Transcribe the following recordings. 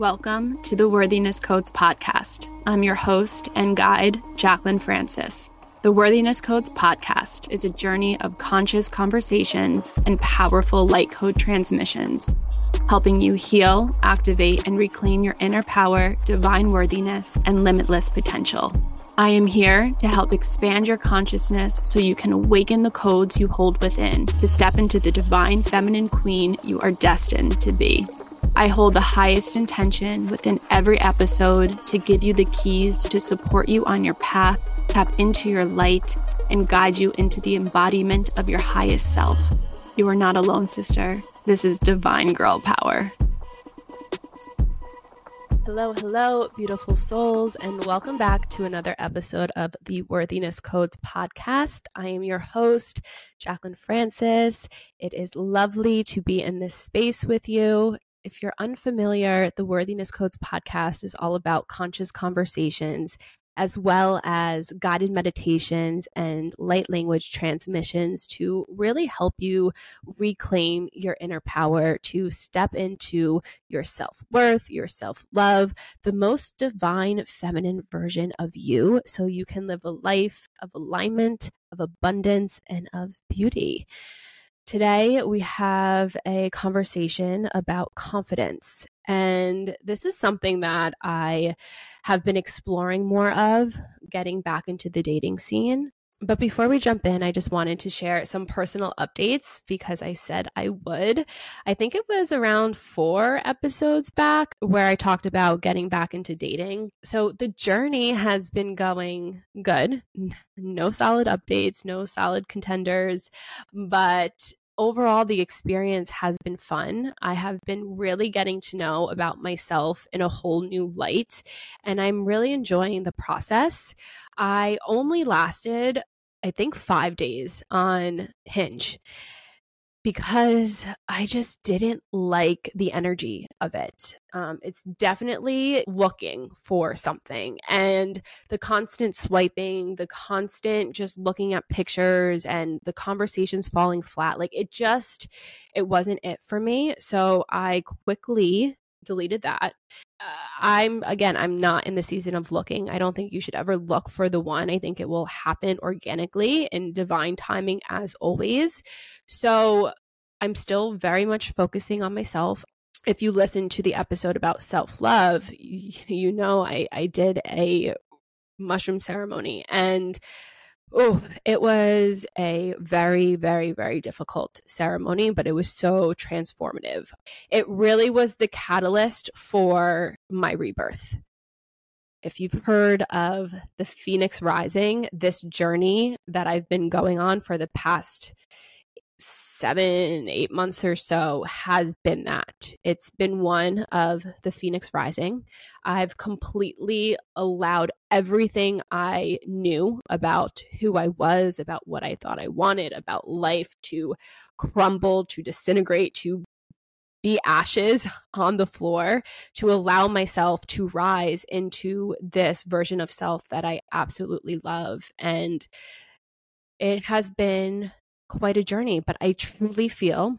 Welcome to the Worthiness Codes podcast. I'm your host and guide, Jaclyn Francis. The Worthiness Codes podcast is a journey of conscious conversations and powerful light code transmissions, helping you heal, activate, and reclaim your inner power, divine worthiness, and limitless potential. I am here to help expand your consciousness so you can awaken the codes you hold within to step into the divine feminine queen you are destined to be. I hold the highest intention within every episode to give you the keys to support you on your path, tap into your light, and guide you into the embodiment of your highest self. You are not alone, sister. This is divine girl power. Hello, hello, beautiful souls, and welcome back to another episode of the Worthiness Codes podcast. I am your host, Jaclyn Francis. It is lovely to be in this space with you. If you're unfamiliar, the Worthiness Codes podcast is all about conscious conversations as well as guided meditations and light language transmissions to really help you reclaim your inner power, to step into your self worth, your self love, the most divine feminine version of you, so you can live a life of alignment, of abundance, and of beauty. Today, we have a conversation about confidence. And this is something that I have been exploring more of, getting back into the dating scene. But before we jump in, I just wanted to share some personal updates because I said I would. I think it was around four episodes back where I talked about getting back into dating. So the journey has been going good. No solid updates, no solid contenders, but overall, the experience has been fun. I have been really getting to know about myself in a whole new light, and I'm really enjoying the process. I only lasted, I think, five days on Hinge because I just didn't like the energy of it. Um, it's definitely looking for something. And the constant swiping, the constant just looking at pictures and the conversations falling flat, like it just, it wasn't it for me. So I quickly deleted that. I'm again, I'm not in the season of looking. I don't think you should ever look for the one. I think it will happen organically in divine timing as always. So I'm still very much focusing on myself. If you listen to the episode about self love, you, you know I, I did a mushroom ceremony and Oh, it was a very, very, very difficult ceremony, but it was so transformative. It really was the catalyst for my rebirth. If you've heard of the Phoenix Rising, this journey that I've been going on for the past seven, eight months or so has been that. It's been one of the Phoenix Rising. I've completely allowed everything I knew about who I was, about what I thought I wanted, about life to crumble, to disintegrate, to be ashes on the floor to allow myself to rise into this version of self that I absolutely love. And it has been quite a journey, but I truly feel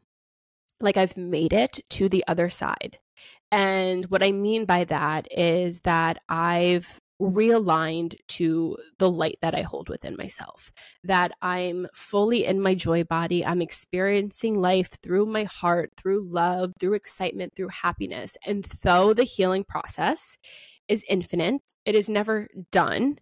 like I've made it to the other side. And what I mean by that is that I've realigned to the light that I hold within myself, that I'm fully in my joy body. I'm experiencing life through my heart, through love, through excitement, through happiness. And though the healing process is infinite, it is never done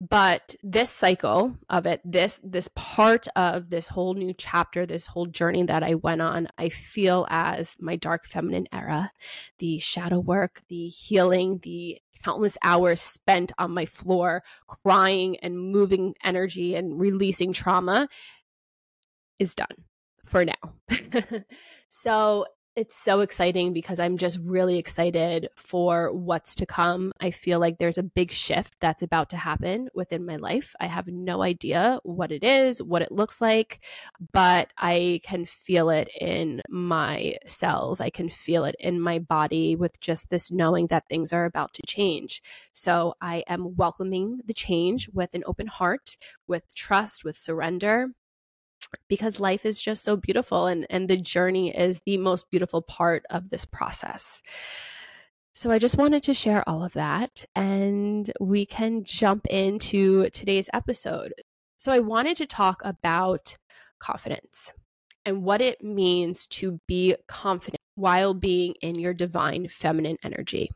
but this cycle of it this this part of this whole new chapter this whole journey that i went on i feel as my dark feminine era the shadow work the healing the countless hours spent on my floor crying and moving energy and releasing trauma is done for now. So it's so exciting because I'm just really excited for what's to come. I feel like there's a big shift that's about to happen within my life. I have no idea what it is, what it looks like, but I can feel it in my cells. I can feel it in my body with just this knowing that things are about to change. So I am welcoming the change with an open heart, with trust, with surrender because life is just so beautiful and and the journey is the most beautiful part of this process. So I just wanted to share all of that and we can jump into today's episode. So I wanted to talk about confidence and what it means to be confident while being in your divine feminine energy.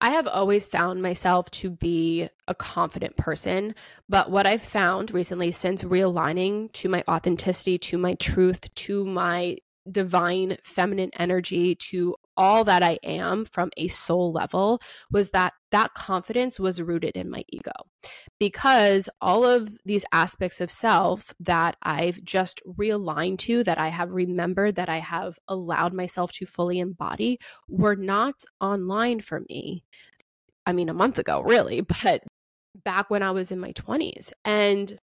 I have always found myself to be a confident person, but what I've found recently since realigning to my authenticity, to my truth, to my divine feminine energy to all that I am from a soul level was that that confidence was rooted in my ego. Because all of these aspects of self that I've just realigned to, that I have remembered, that I have allowed myself to fully embody, were not online for me. I mean, a month ago, really, but back when I was in my 20s. And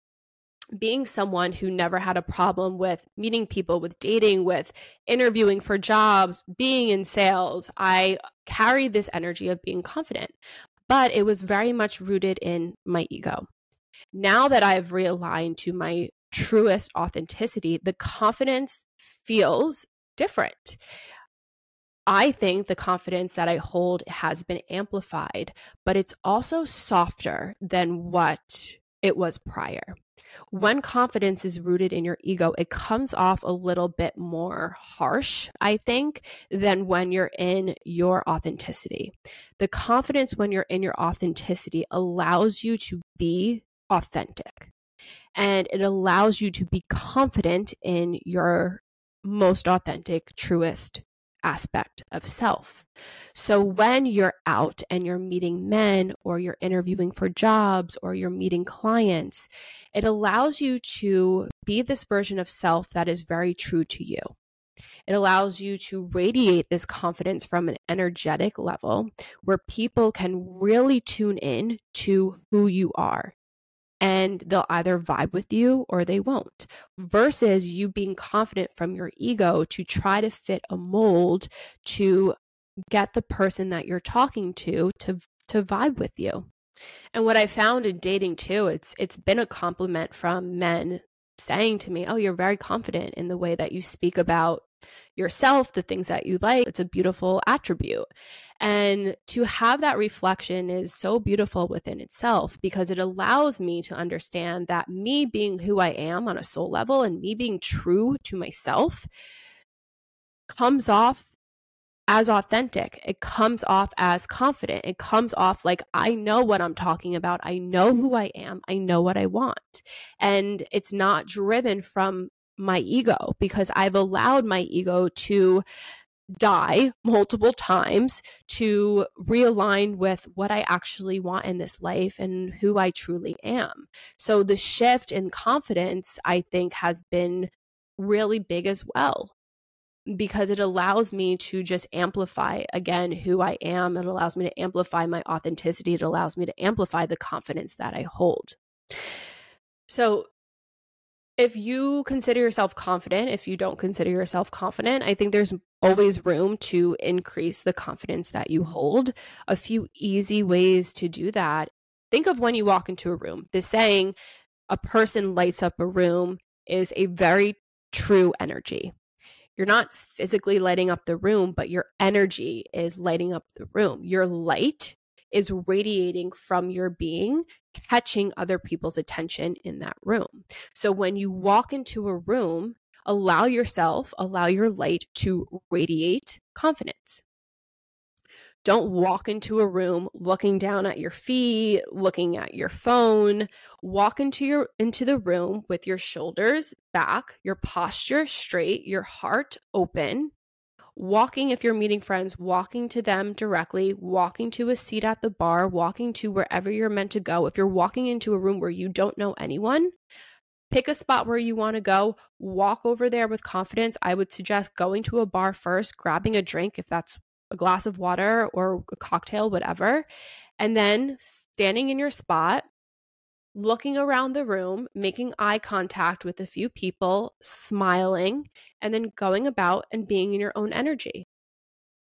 being someone who never had a problem with meeting people, with dating, with interviewing for jobs, being in sales, I carried this energy of being confident, but it was very much rooted in my ego. Now that I've realigned to my truest authenticity, the confidence feels different. I think the confidence that I hold has been amplified, but it's also softer than what it was prior. When confidence is rooted in your ego, it comes off a little bit more harsh, I think, than when you're in your authenticity. The confidence when you're in your authenticity allows you to be authentic and it allows you to be confident in your most authentic, truest aspect of self. So when you're out and you're meeting men or you're interviewing for jobs or you're meeting clients, it allows you to be this version of self that is very true to you. It allows you to radiate this confidence from an energetic level where people can really tune in to who you are and they'll either vibe with you or they won't, versus you being confident from your ego to try to fit a mold to get the person that you're talking to to to vibe with you. And what I found in dating too, it's it's been a compliment from men saying to me, "Oh, you're very confident in the way that you speak about yourself, the things that you like. It's a beautiful attribute." And to have that reflection is so beautiful within itself because it allows me to understand that me being who I am on a soul level and me being true to myself comes off as authentic. It comes off as confident. It comes off like I know what I'm talking about. I know who I am. I know what I want. And it's not driven from my ego because I've allowed my ego to die multiple times to realign with what I actually want in this life and who I truly am. So the shift in confidence, I think, has been really big as well because it allows me to just amplify again who I am. It allows me to amplify my authenticity. It allows me to amplify the confidence that I hold. So, if you consider yourself confident, if you don't consider yourself confident, I think there's always room to increase the confidence that you mm-hmm. hold. A few easy ways to do that. Think of when you walk into a room. The saying, a person lights up a room, is a very true energy. You're not physically lighting up the room, but your energy is lighting up the room. Your light is radiating from your being, catching other people's attention in that room. So when you mm-hmm. walk into a room, allow yourself, allow your light to radiate confidence. Don't walk into a room looking down at your feet, looking at your phone. Walk into your into the room with your shoulders back, your posture straight, your heart open, walking if you're meeting friends, walking to them directly, walking to a seat at the bar, walking to wherever you're meant to go. If you're walking into a room where you don't know anyone, pick a spot where you want to go, walk over there with confidence. I would suggest going to a bar first, grabbing a drink if that's a glass of water or a cocktail, whatever, and then standing in your spot, looking around the room, making eye contact with a few people, smiling, and then going about and being in your own energy.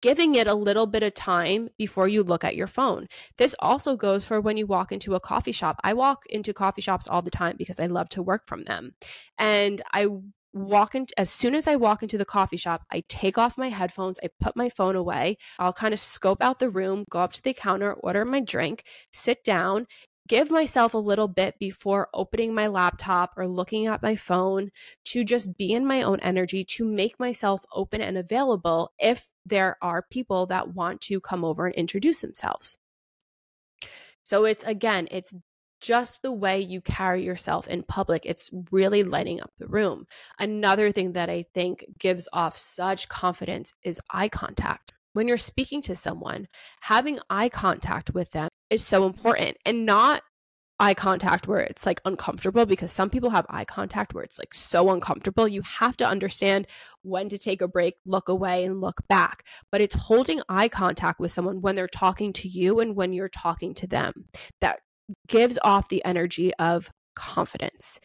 giving it a little bit of time before you look at your phone. This also goes for when you walk into a coffee shop. I walk into coffee shops all the time because I love to work from them. And I walk in as soon as I walk into the coffee shop, I take off my headphones, I put my phone away, I'll kind of scope out the room, go up to the counter, order my drink, sit down, give myself a little bit before opening my laptop or looking at my phone to just be in my own energy to make myself open and available if there are people that want to come over and introduce themselves. So it's again, it's just the way you carry yourself in public. It's really lighting up the room. Another thing that I think gives off such confidence is eye contact. When you're speaking to someone, having eye contact with them is so important and not eye contact where it's like uncomfortable because some people have eye contact where it's like so uncomfortable. You have to understand when to take a break, look away, and look back. But it's holding eye contact with someone when they're talking to you and when you're talking to them that gives off the energy of confidence.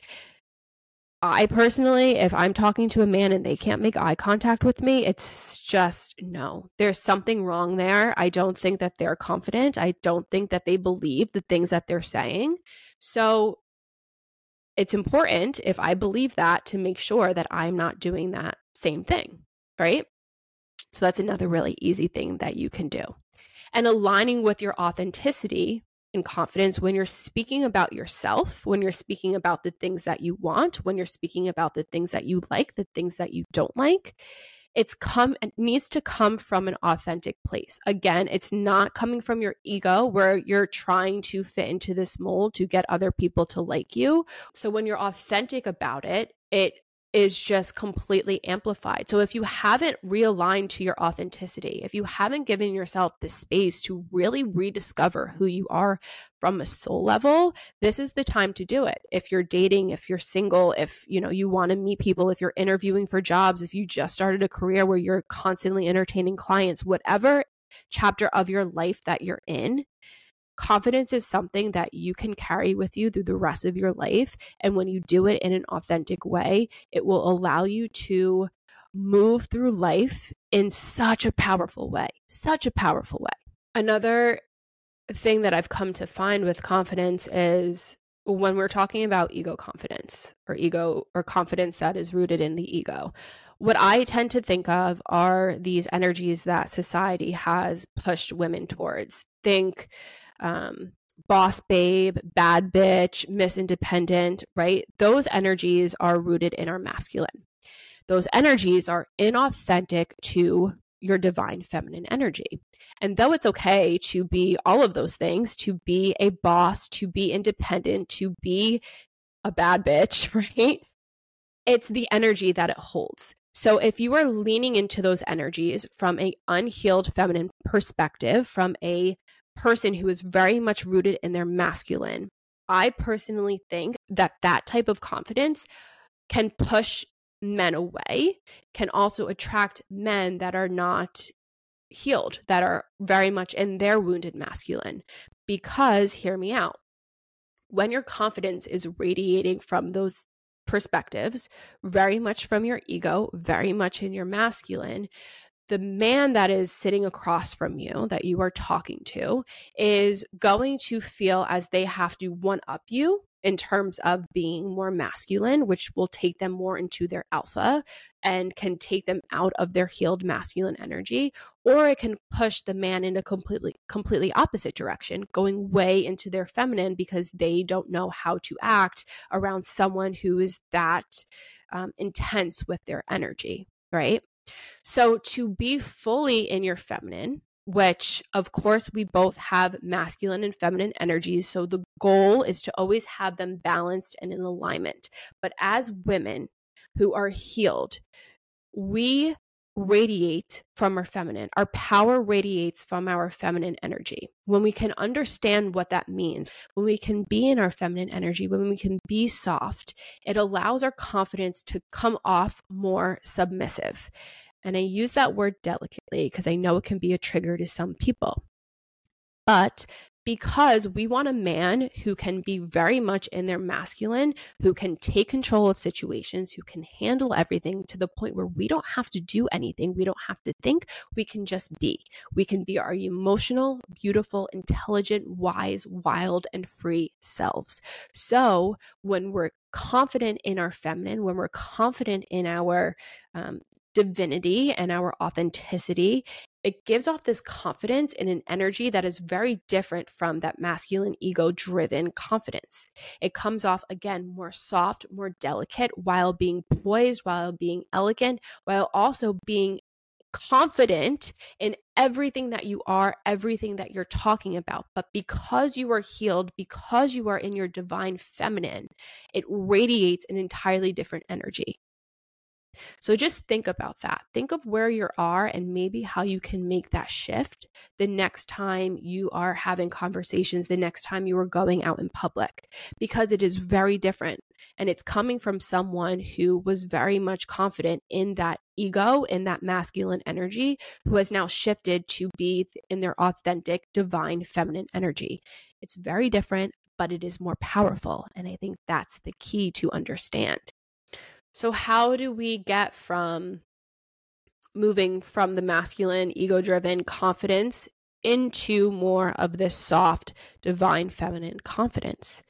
I personally, if I'm talking to a man and they can't make eye contact with me, it's just no. There's something wrong there. I don't think that they're confident. I don't think that they believe the things that they're saying. So it's important if I believe that to make sure that I'm not doing that same thing, right? So that's another really easy thing that you can do. And aligning with your authenticity and confidence when you're speaking about yourself, when you're speaking about the things that you want, when you're speaking about the things that you like, the things that you don't like. It's come it needs to come from an authentic place. Again, it's not coming from your ego where you're trying to fit into this mold to get other people to like you. So when you're authentic about it, it is just completely amplified. So if you haven't realigned to your authenticity, if you haven't given yourself the space to really rediscover who you are from a soul level, this is the time to do it. If you're dating, if you're single, if you know you want to meet people, if you're interviewing for jobs, if you just started a career where you're constantly entertaining clients, whatever chapter of your life that you're in, confidence is something that you can carry with you through the rest of your life. And when you do it in an authentic way, it will allow you to move through life in such a powerful way, such a powerful way. Another thing that I've come to find with confidence is when we're talking about ego confidence or ego or confidence that is rooted in the ego. What I tend to think of are these energies that society has pushed women towards. Think um, boss babe, bad bitch, miss independent, right? Those energies are rooted in our masculine. Those energies are inauthentic to your divine feminine energy. And though it's okay to be all of those things, to be a boss, to be independent, to be a bad bitch, right? It's the energy that it holds. So if you are leaning into those energies from a unhealed feminine perspective, from a person who is very much rooted in their masculine, I personally think that that type of confidence can push men away, can also attract men that are not healed, that are very much in their wounded masculine. Because, hear me out, when your confidence is radiating from those perspectives, very much from your ego, very much in your masculine, the man that is sitting across from you that you are talking to is going to feel as they have to one up you in terms of being more masculine, which will take them more into their alpha and can take them out of their healed masculine energy, or it can push the man in a completely completely opposite direction, going way into their feminine because they don't know how to act around someone who is that um, intense with their energy, right? So, to be fully in your feminine, which of course we both have masculine and feminine energies. So, the goal is to always have them balanced and in alignment. But as women who are healed, we radiate from our feminine. Our power radiates from our feminine energy. When we can understand what that means, when we can be in our feminine energy, when we can be soft, it allows our confidence to come off more submissive. And I use that word delicately because I know it can be a trigger to some people. But because we want a man who can be very much in their masculine, who can take control of situations, who can handle everything to the point where we don't have to do anything. We don't have to think. We can just be. We can be our emotional, beautiful, intelligent, wise, wild, and free selves. So when we're confident in our feminine, when we're confident in our um, divinity and our authenticity, it gives off this confidence and an energy that is very different from that masculine ego driven confidence. It comes off again more soft, more delicate while being poised, while being elegant, while also being confident in everything that you are, everything that you're talking about. But because you are healed, because you are in your divine feminine, it radiates an entirely different energy. So just think about that. Think of where you are and maybe how you can make that shift the next time you are having conversations, the next time you are going out in public, because it is very different. And it's coming from someone who was very much confident in that ego, in that masculine energy, who has now shifted to be in their authentic, divine, feminine energy. It's very different, but it is more powerful. And I think that's the key to understand. So, how do we get from moving from the masculine, ego driven confidence into more of this soft, divine, feminine confidence?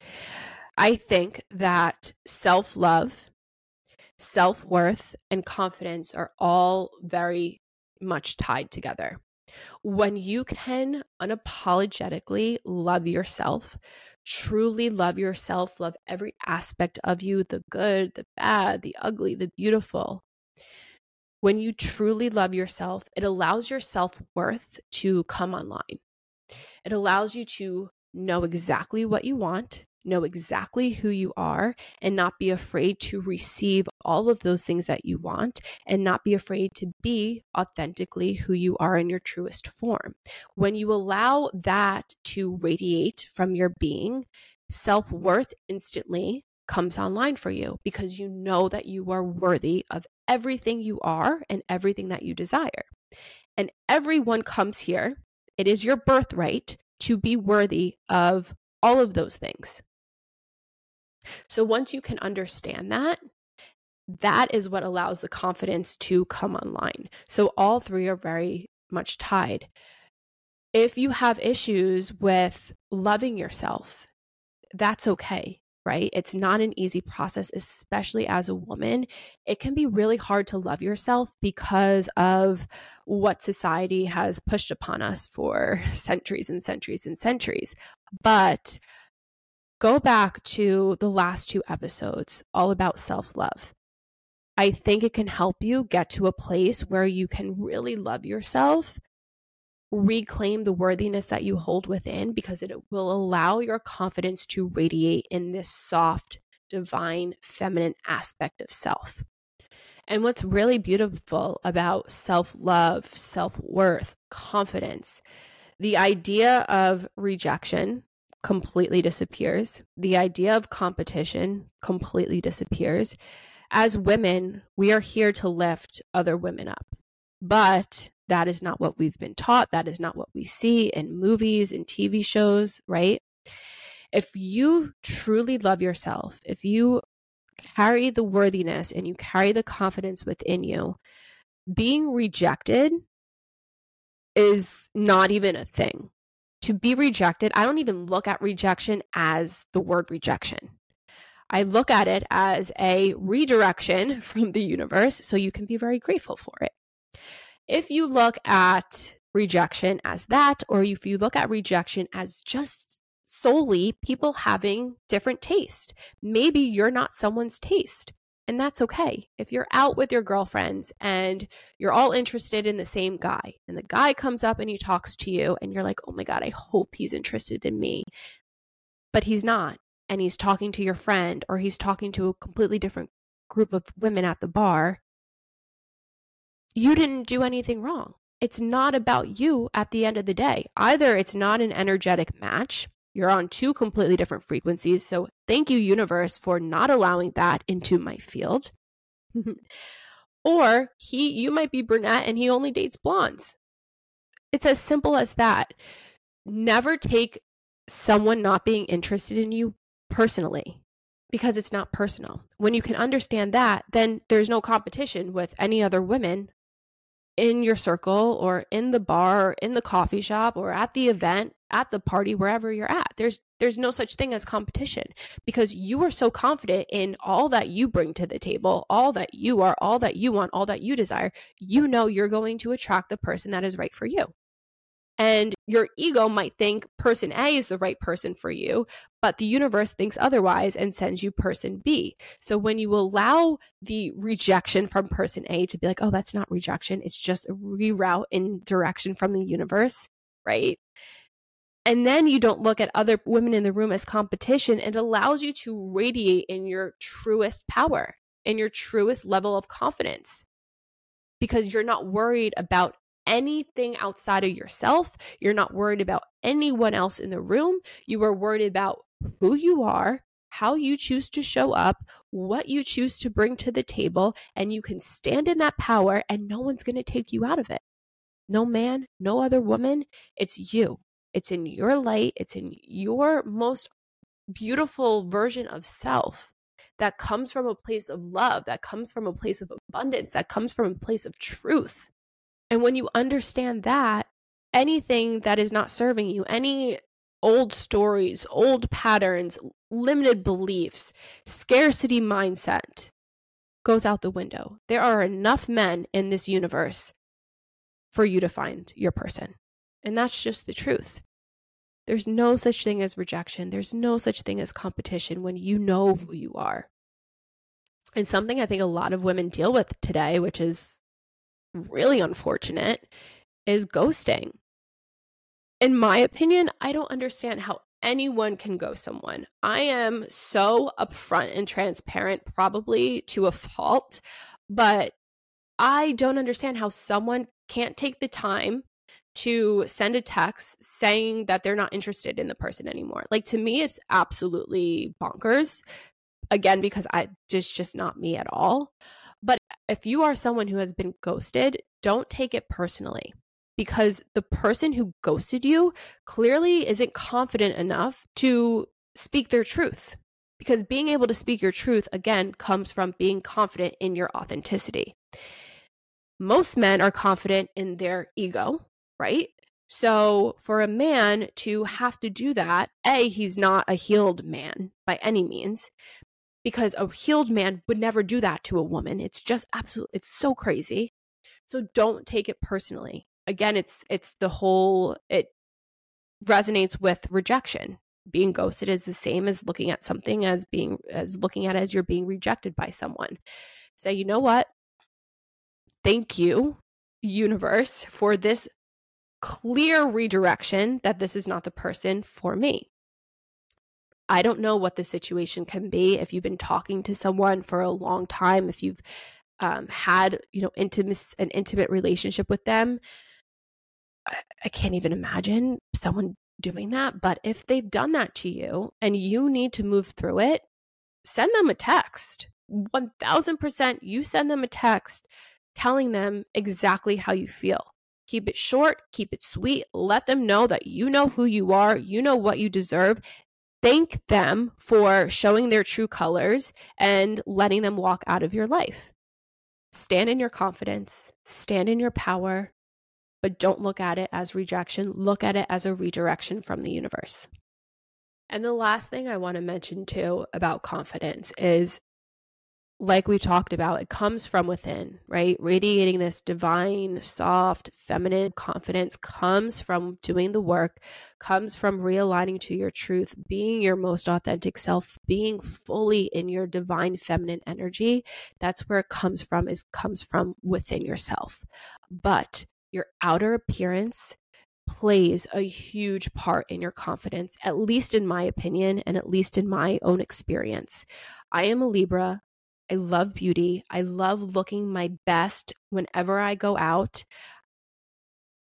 I think that self love, self worth, and confidence are all very much tied together. When you can unapologetically love yourself, truly love yourself, love every aspect of you the good, the bad, the ugly, the beautiful. When you truly love yourself, it allows your self worth to come online. It allows you to know exactly what you want, know exactly who you are, and not be afraid to receive all of those things that you want, and not be afraid to be authentically who you are in your truest form. When you allow that to radiate from your being, self worth instantly comes online for you because you know that you are worthy of everything you are and everything that you desire. And everyone comes here, it is your birthright to be worthy of all of those things. So once you can understand that, that is what allows the confidence to come online. So all three are very much tied. If you have issues with loving yourself, that's okay, right? It's not an easy process, especially as a woman. It can be really hard to love yourself because of what society has pushed upon us for centuries and centuries and centuries. But go back to the last two episodes, all about self love. I think it can help you get to a place where you can really love yourself, reclaim the worthiness that you hold within, because it will allow your confidence to radiate in this soft, divine, feminine aspect of self. And what's really beautiful about self love, self worth, confidence, the idea of rejection completely disappears. The idea of competition completely disappears. As women, we are here to lift other women up. But that is not what we've been taught. That is not what we see in movies and TV shows, right? If you truly love yourself, if you carry the worthiness and you carry the confidence within you, being rejected is not even a thing to be rejected, I don't even look at rejection as the word rejection. I look at it as a redirection from the universe, so you can be very grateful for it. If you look at rejection as that, or if you look at rejection as just solely people having different taste, maybe you're not someone's taste. And that's okay. If you're out with your girlfriends and you're all interested in the same guy, and the guy comes up and he talks to you, and you're like, oh my God, I hope he's interested in me. But he's not. And he's talking to your friend, or he's talking to a completely different group of women at the bar. You didn't do anything wrong. It's not about you at the end of the day. Either it's not an energetic match, you're on two completely different frequencies. So thank you, universe, for not allowing that into my field. or he you might be brunette and he only dates blondes. It's as simple as that. Never take someone not being interested in you personally because it's not personal. When you can understand that, then there's no competition with any other women in your circle or in the bar, or in the coffee shop or at the event, at the party, wherever you're at. There's there's no such thing as competition because you are so confident in all that you bring to the table, all that you are, all that you want, all that you desire. You know you're going to attract the person that is right for you. And your ego might think person A is the right person for you, but the universe thinks otherwise and sends you person B. So when you allow the rejection from person A to be like, oh, that's not rejection, it's just a reroute in direction from the universe, right? And then you don't look at other women in the room as competition. It allows you to radiate in your truest power, in your truest level of confidence because you're not worried about anything outside of yourself. You're not worried about anyone else in the room. You are worried about who you are, how you choose to show up, what you choose to bring to the table, and you can stand in that power and no one's going to take you out of it. No man, no other woman. It's you. It's in your light. It's in your most beautiful version of self that comes from a place of love, that comes from a place of abundance, that comes from a place of truth. And when you understand that, anything that is not serving you, any old stories, old patterns, limited beliefs, scarcity mindset goes out the window. There are enough men in this universe for you to find your person. And that's just the truth. There's no such thing as rejection. There's no such thing as competition when you know who you are. And something I think a lot of women deal with today, which is really unfortunate is ghosting. In my opinion, I don't understand how anyone can ghost someone. I am so upfront and transparent, probably to a fault, but I don't understand how someone can't take the time to send a text saying that they're not interested in the person anymore. Like to me, it's absolutely bonkers. Again, because I just just not me at all. But if you are someone who has been ghosted, don't take it personally because the person who ghosted you clearly isn't confident enough to speak their truth. Because being able to speak your truth, again, comes from being confident in your authenticity. Most men are confident in their ego, right? So, for a man to have to do that, A, he's not a healed man by any means because a healed man would never do that to a woman. It's just absolute it's so crazy. So don't take it personally. Again, it's it's the whole it resonates with rejection. Being ghosted is the same as looking at something as being as looking at as you're being rejected by someone. Say, you know what? Thank you, universe, for this clear redirection that this is not the person for me. I don't know what the situation can be if you've been talking to someone for a long time, if you've um, had you know intimate an intimate relationship with them. I, I can't even imagine someone doing that. But if they've done that to you and you need to move through it, send them a text. One thousand percent, you send them a text telling them exactly how you feel. Keep it short, keep it sweet. Let them know that you know who you are, you know what you deserve, thank them for showing their true colors and letting them walk out of your life. Stand in your confidence, stand in your power, but don't look at it as rejection. Look at it as a redirection from the universe. And the last thing I want to mention too about confidence is like we talked about, it comes from within, right? Radiating this divine, soft, feminine confidence comes from doing the work, comes from realigning to your truth, being your most authentic self, being fully in your divine feminine energy. That's where it comes from, is comes from within yourself. But your outer appearance plays a huge part in your confidence, at least in my opinion, and at least in my own experience. I am a Libra. I love beauty. I love looking my best whenever I go out.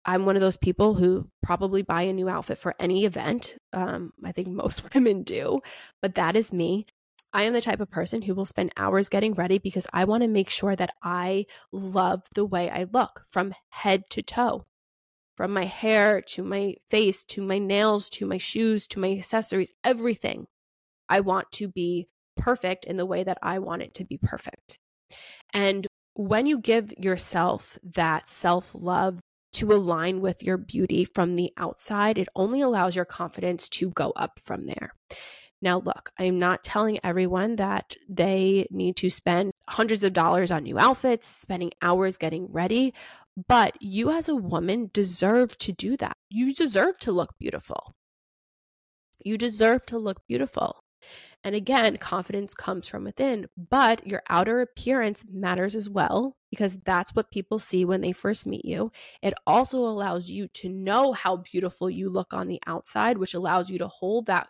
I'm one of those people who probably buy a new outfit for any event. Um, I think most women do, but that is me. I am the type of person who will spend hours getting ready because I want to make sure that I love the way I look from head to toe from my hair to my face to my nails to my shoes to my accessories, everything. I want to be perfect in the way that I want it to be perfect. And when you give yourself that self love to align with your beauty from the outside, it only allows your confidence to go up from there. Now, look, I'm not telling everyone that they need to spend hundreds of dollars on new outfits, spending hours getting ready, but you as a woman deserve to do that. You deserve to look beautiful. You deserve to look beautiful. And again, confidence comes from within, but your outer appearance matters as well because that's what people see when they first meet you. It also allows you to know how beautiful you look on the outside, which allows you to hold that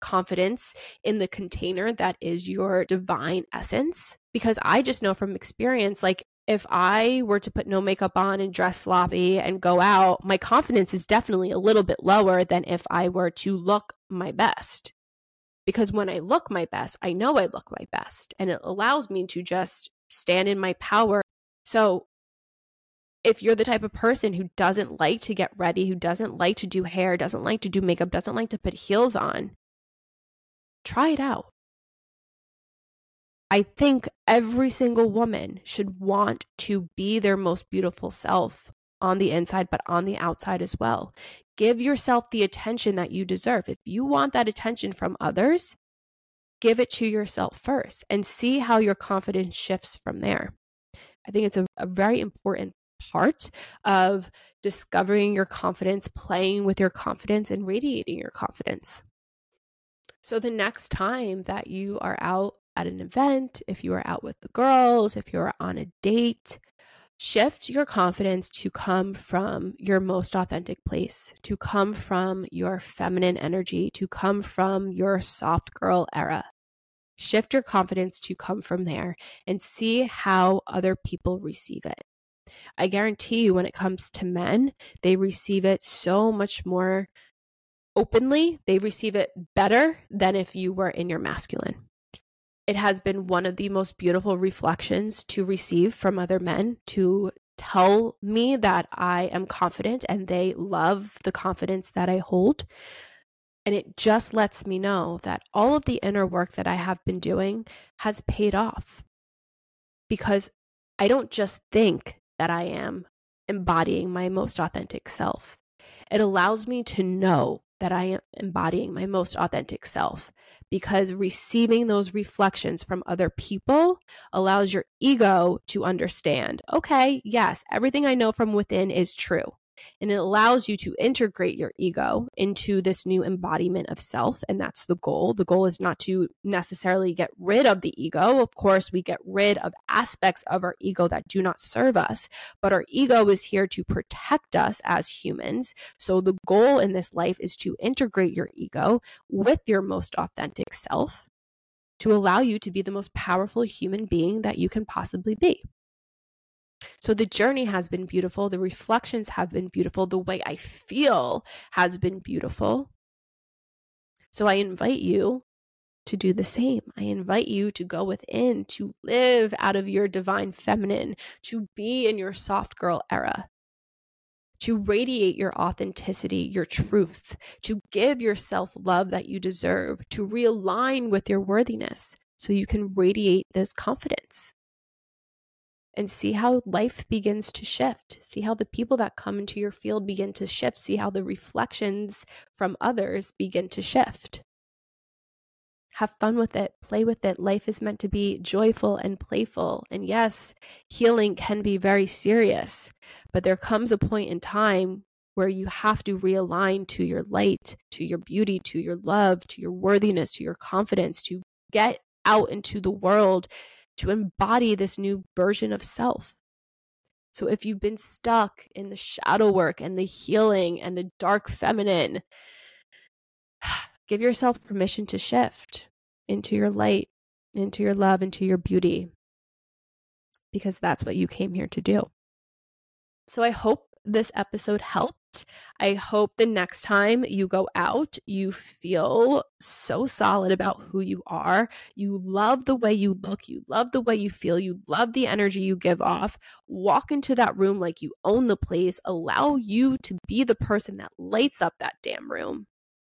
confidence in the container that is your divine essence. Because I just know from experience, like if I were to put no makeup on and dress sloppy and go out, my confidence is definitely a little bit lower than if I were to look my best because when I look my best, I know I look my best and it allows me to just stand in my power. So, if you're the type of person who doesn't like to get ready, who doesn't like to do hair, doesn't like to do makeup, doesn't like to put heels on, try it out. I think every single woman should want to be their most beautiful self on the inside, but on the outside as well. Give yourself the attention that you deserve. If you want that attention from others, give it to yourself first and see how your confidence shifts from there. I think it's a, a very important part of discovering your confidence, playing with your confidence, and radiating your confidence. So, the next time that you are out at an event, if you are out with the girls, if you're on a date, shift your confidence to come from your most authentic place, to come from your feminine energy, to come from your soft girl era. Shift your confidence to come from there and see how other people receive it. I guarantee you, when it comes to men, they receive it so much more openly. They receive it better than if you were in your masculine it has been one of the most beautiful reflections to receive from other men to tell me that I am confident and they love the confidence that I hold. And it just lets me know that all of the inner work that I have been doing has paid off because I don't just think that I am embodying my most authentic self. It allows me to know that I am embodying my most authentic self because receiving those reflections from other people allows your ego to understand okay, yes, everything I know from within is true. And it allows you to integrate your ego into this new embodiment of self. And that's the goal. The goal is not to necessarily get rid of the ego. Of course, we get rid of aspects of our ego that do not serve us, but our ego is here to protect us as humans. So the goal in this life is to integrate your ego with your most authentic self to allow you to be the most powerful human being that you can possibly be. So the journey has been beautiful. The reflections have been beautiful. The way I feel has been beautiful. So I invite you to do the same. I invite you to go within, to live out of your divine feminine, to be in your soft girl era, to radiate your authenticity, your truth, to give yourself love that you deserve, to realign with your worthiness so you can radiate this confidence and see how life begins to shift. See how the people that come into your field begin to shift. See how the reflections from others begin to shift. Have fun with it, play with it. Life is meant to be joyful and playful. And yes, healing can be very serious, but there comes a point in time where you have to realign to your light, to your beauty, to your love, to your worthiness, to your confidence, to get out into the world to embody this new version of self. So if you've been stuck in the shadow work and the healing and the dark feminine, give yourself permission to shift into your light, into your love, into your beauty, because that's what you came here to do. So I hope this episode helped. I hope the next time you go out, you feel so solid about who you are. You love the way you look. You love the way you feel. You love the energy you give off. Walk into that room like you own the place. Allow you to be the person that lights up that damn room.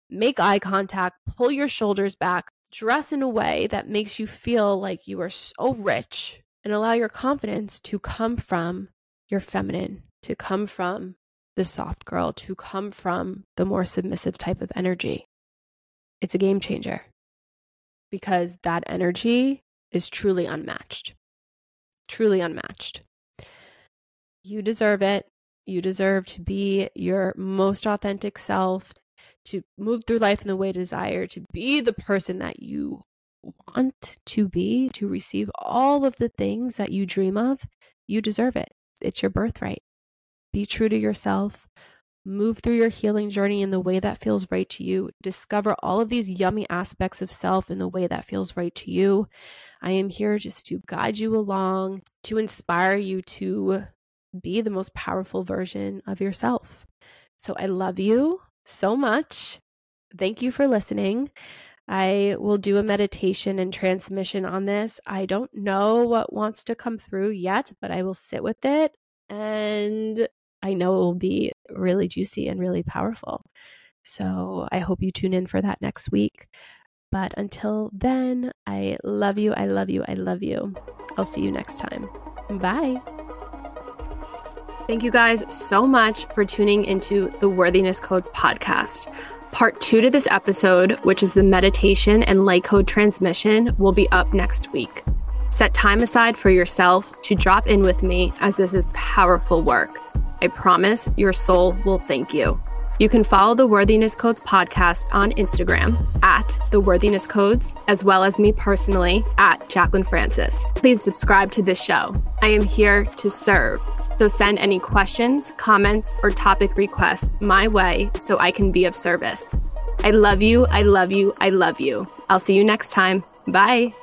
Make eye contact, pull your shoulders back, dress in a way that makes you feel like you are so rich, and allow your confidence to come from your feminine, to come from the soft girl, to come from the more submissive type of energy. It's a game changer because that energy is truly unmatched. Truly unmatched. You deserve it. You deserve to be your most authentic self, to move through life in the way you desire, to be the person that you want to be, to receive all of the things that you dream of. You deserve it. It's your birthright. Be true to yourself. Move through your healing journey in the way that feels right to you. Discover all of these yummy aspects of self in the way that feels right to you. I am here just to guide you along, to inspire you to be the most powerful version of yourself. So I love you so much. Thank you for listening. I will do a meditation and transmission on this. I don't know what wants to come through yet, but I will sit with it and I know it will be really juicy and really powerful. So I hope you tune in for that next week. But until then, I love you. I love you. I love you. I'll see you next time. Bye. Thank you guys so much for tuning into the Worthiness Codes podcast. Part two to this episode, which is the meditation and light code transmission, will be up next week. Set time aside for yourself to drop in with me as this is powerful work. I promise your soul will thank you. You can follow the Worthiness Codes podcast on Instagram at the Worthiness Codes, as well as me personally at Jaclyn Francis. Please subscribe to this show. I am here to serve. So send any questions, comments, or topic requests my way so I can be of service. I love you. I love you. I love you. I'll see you next time. Bye.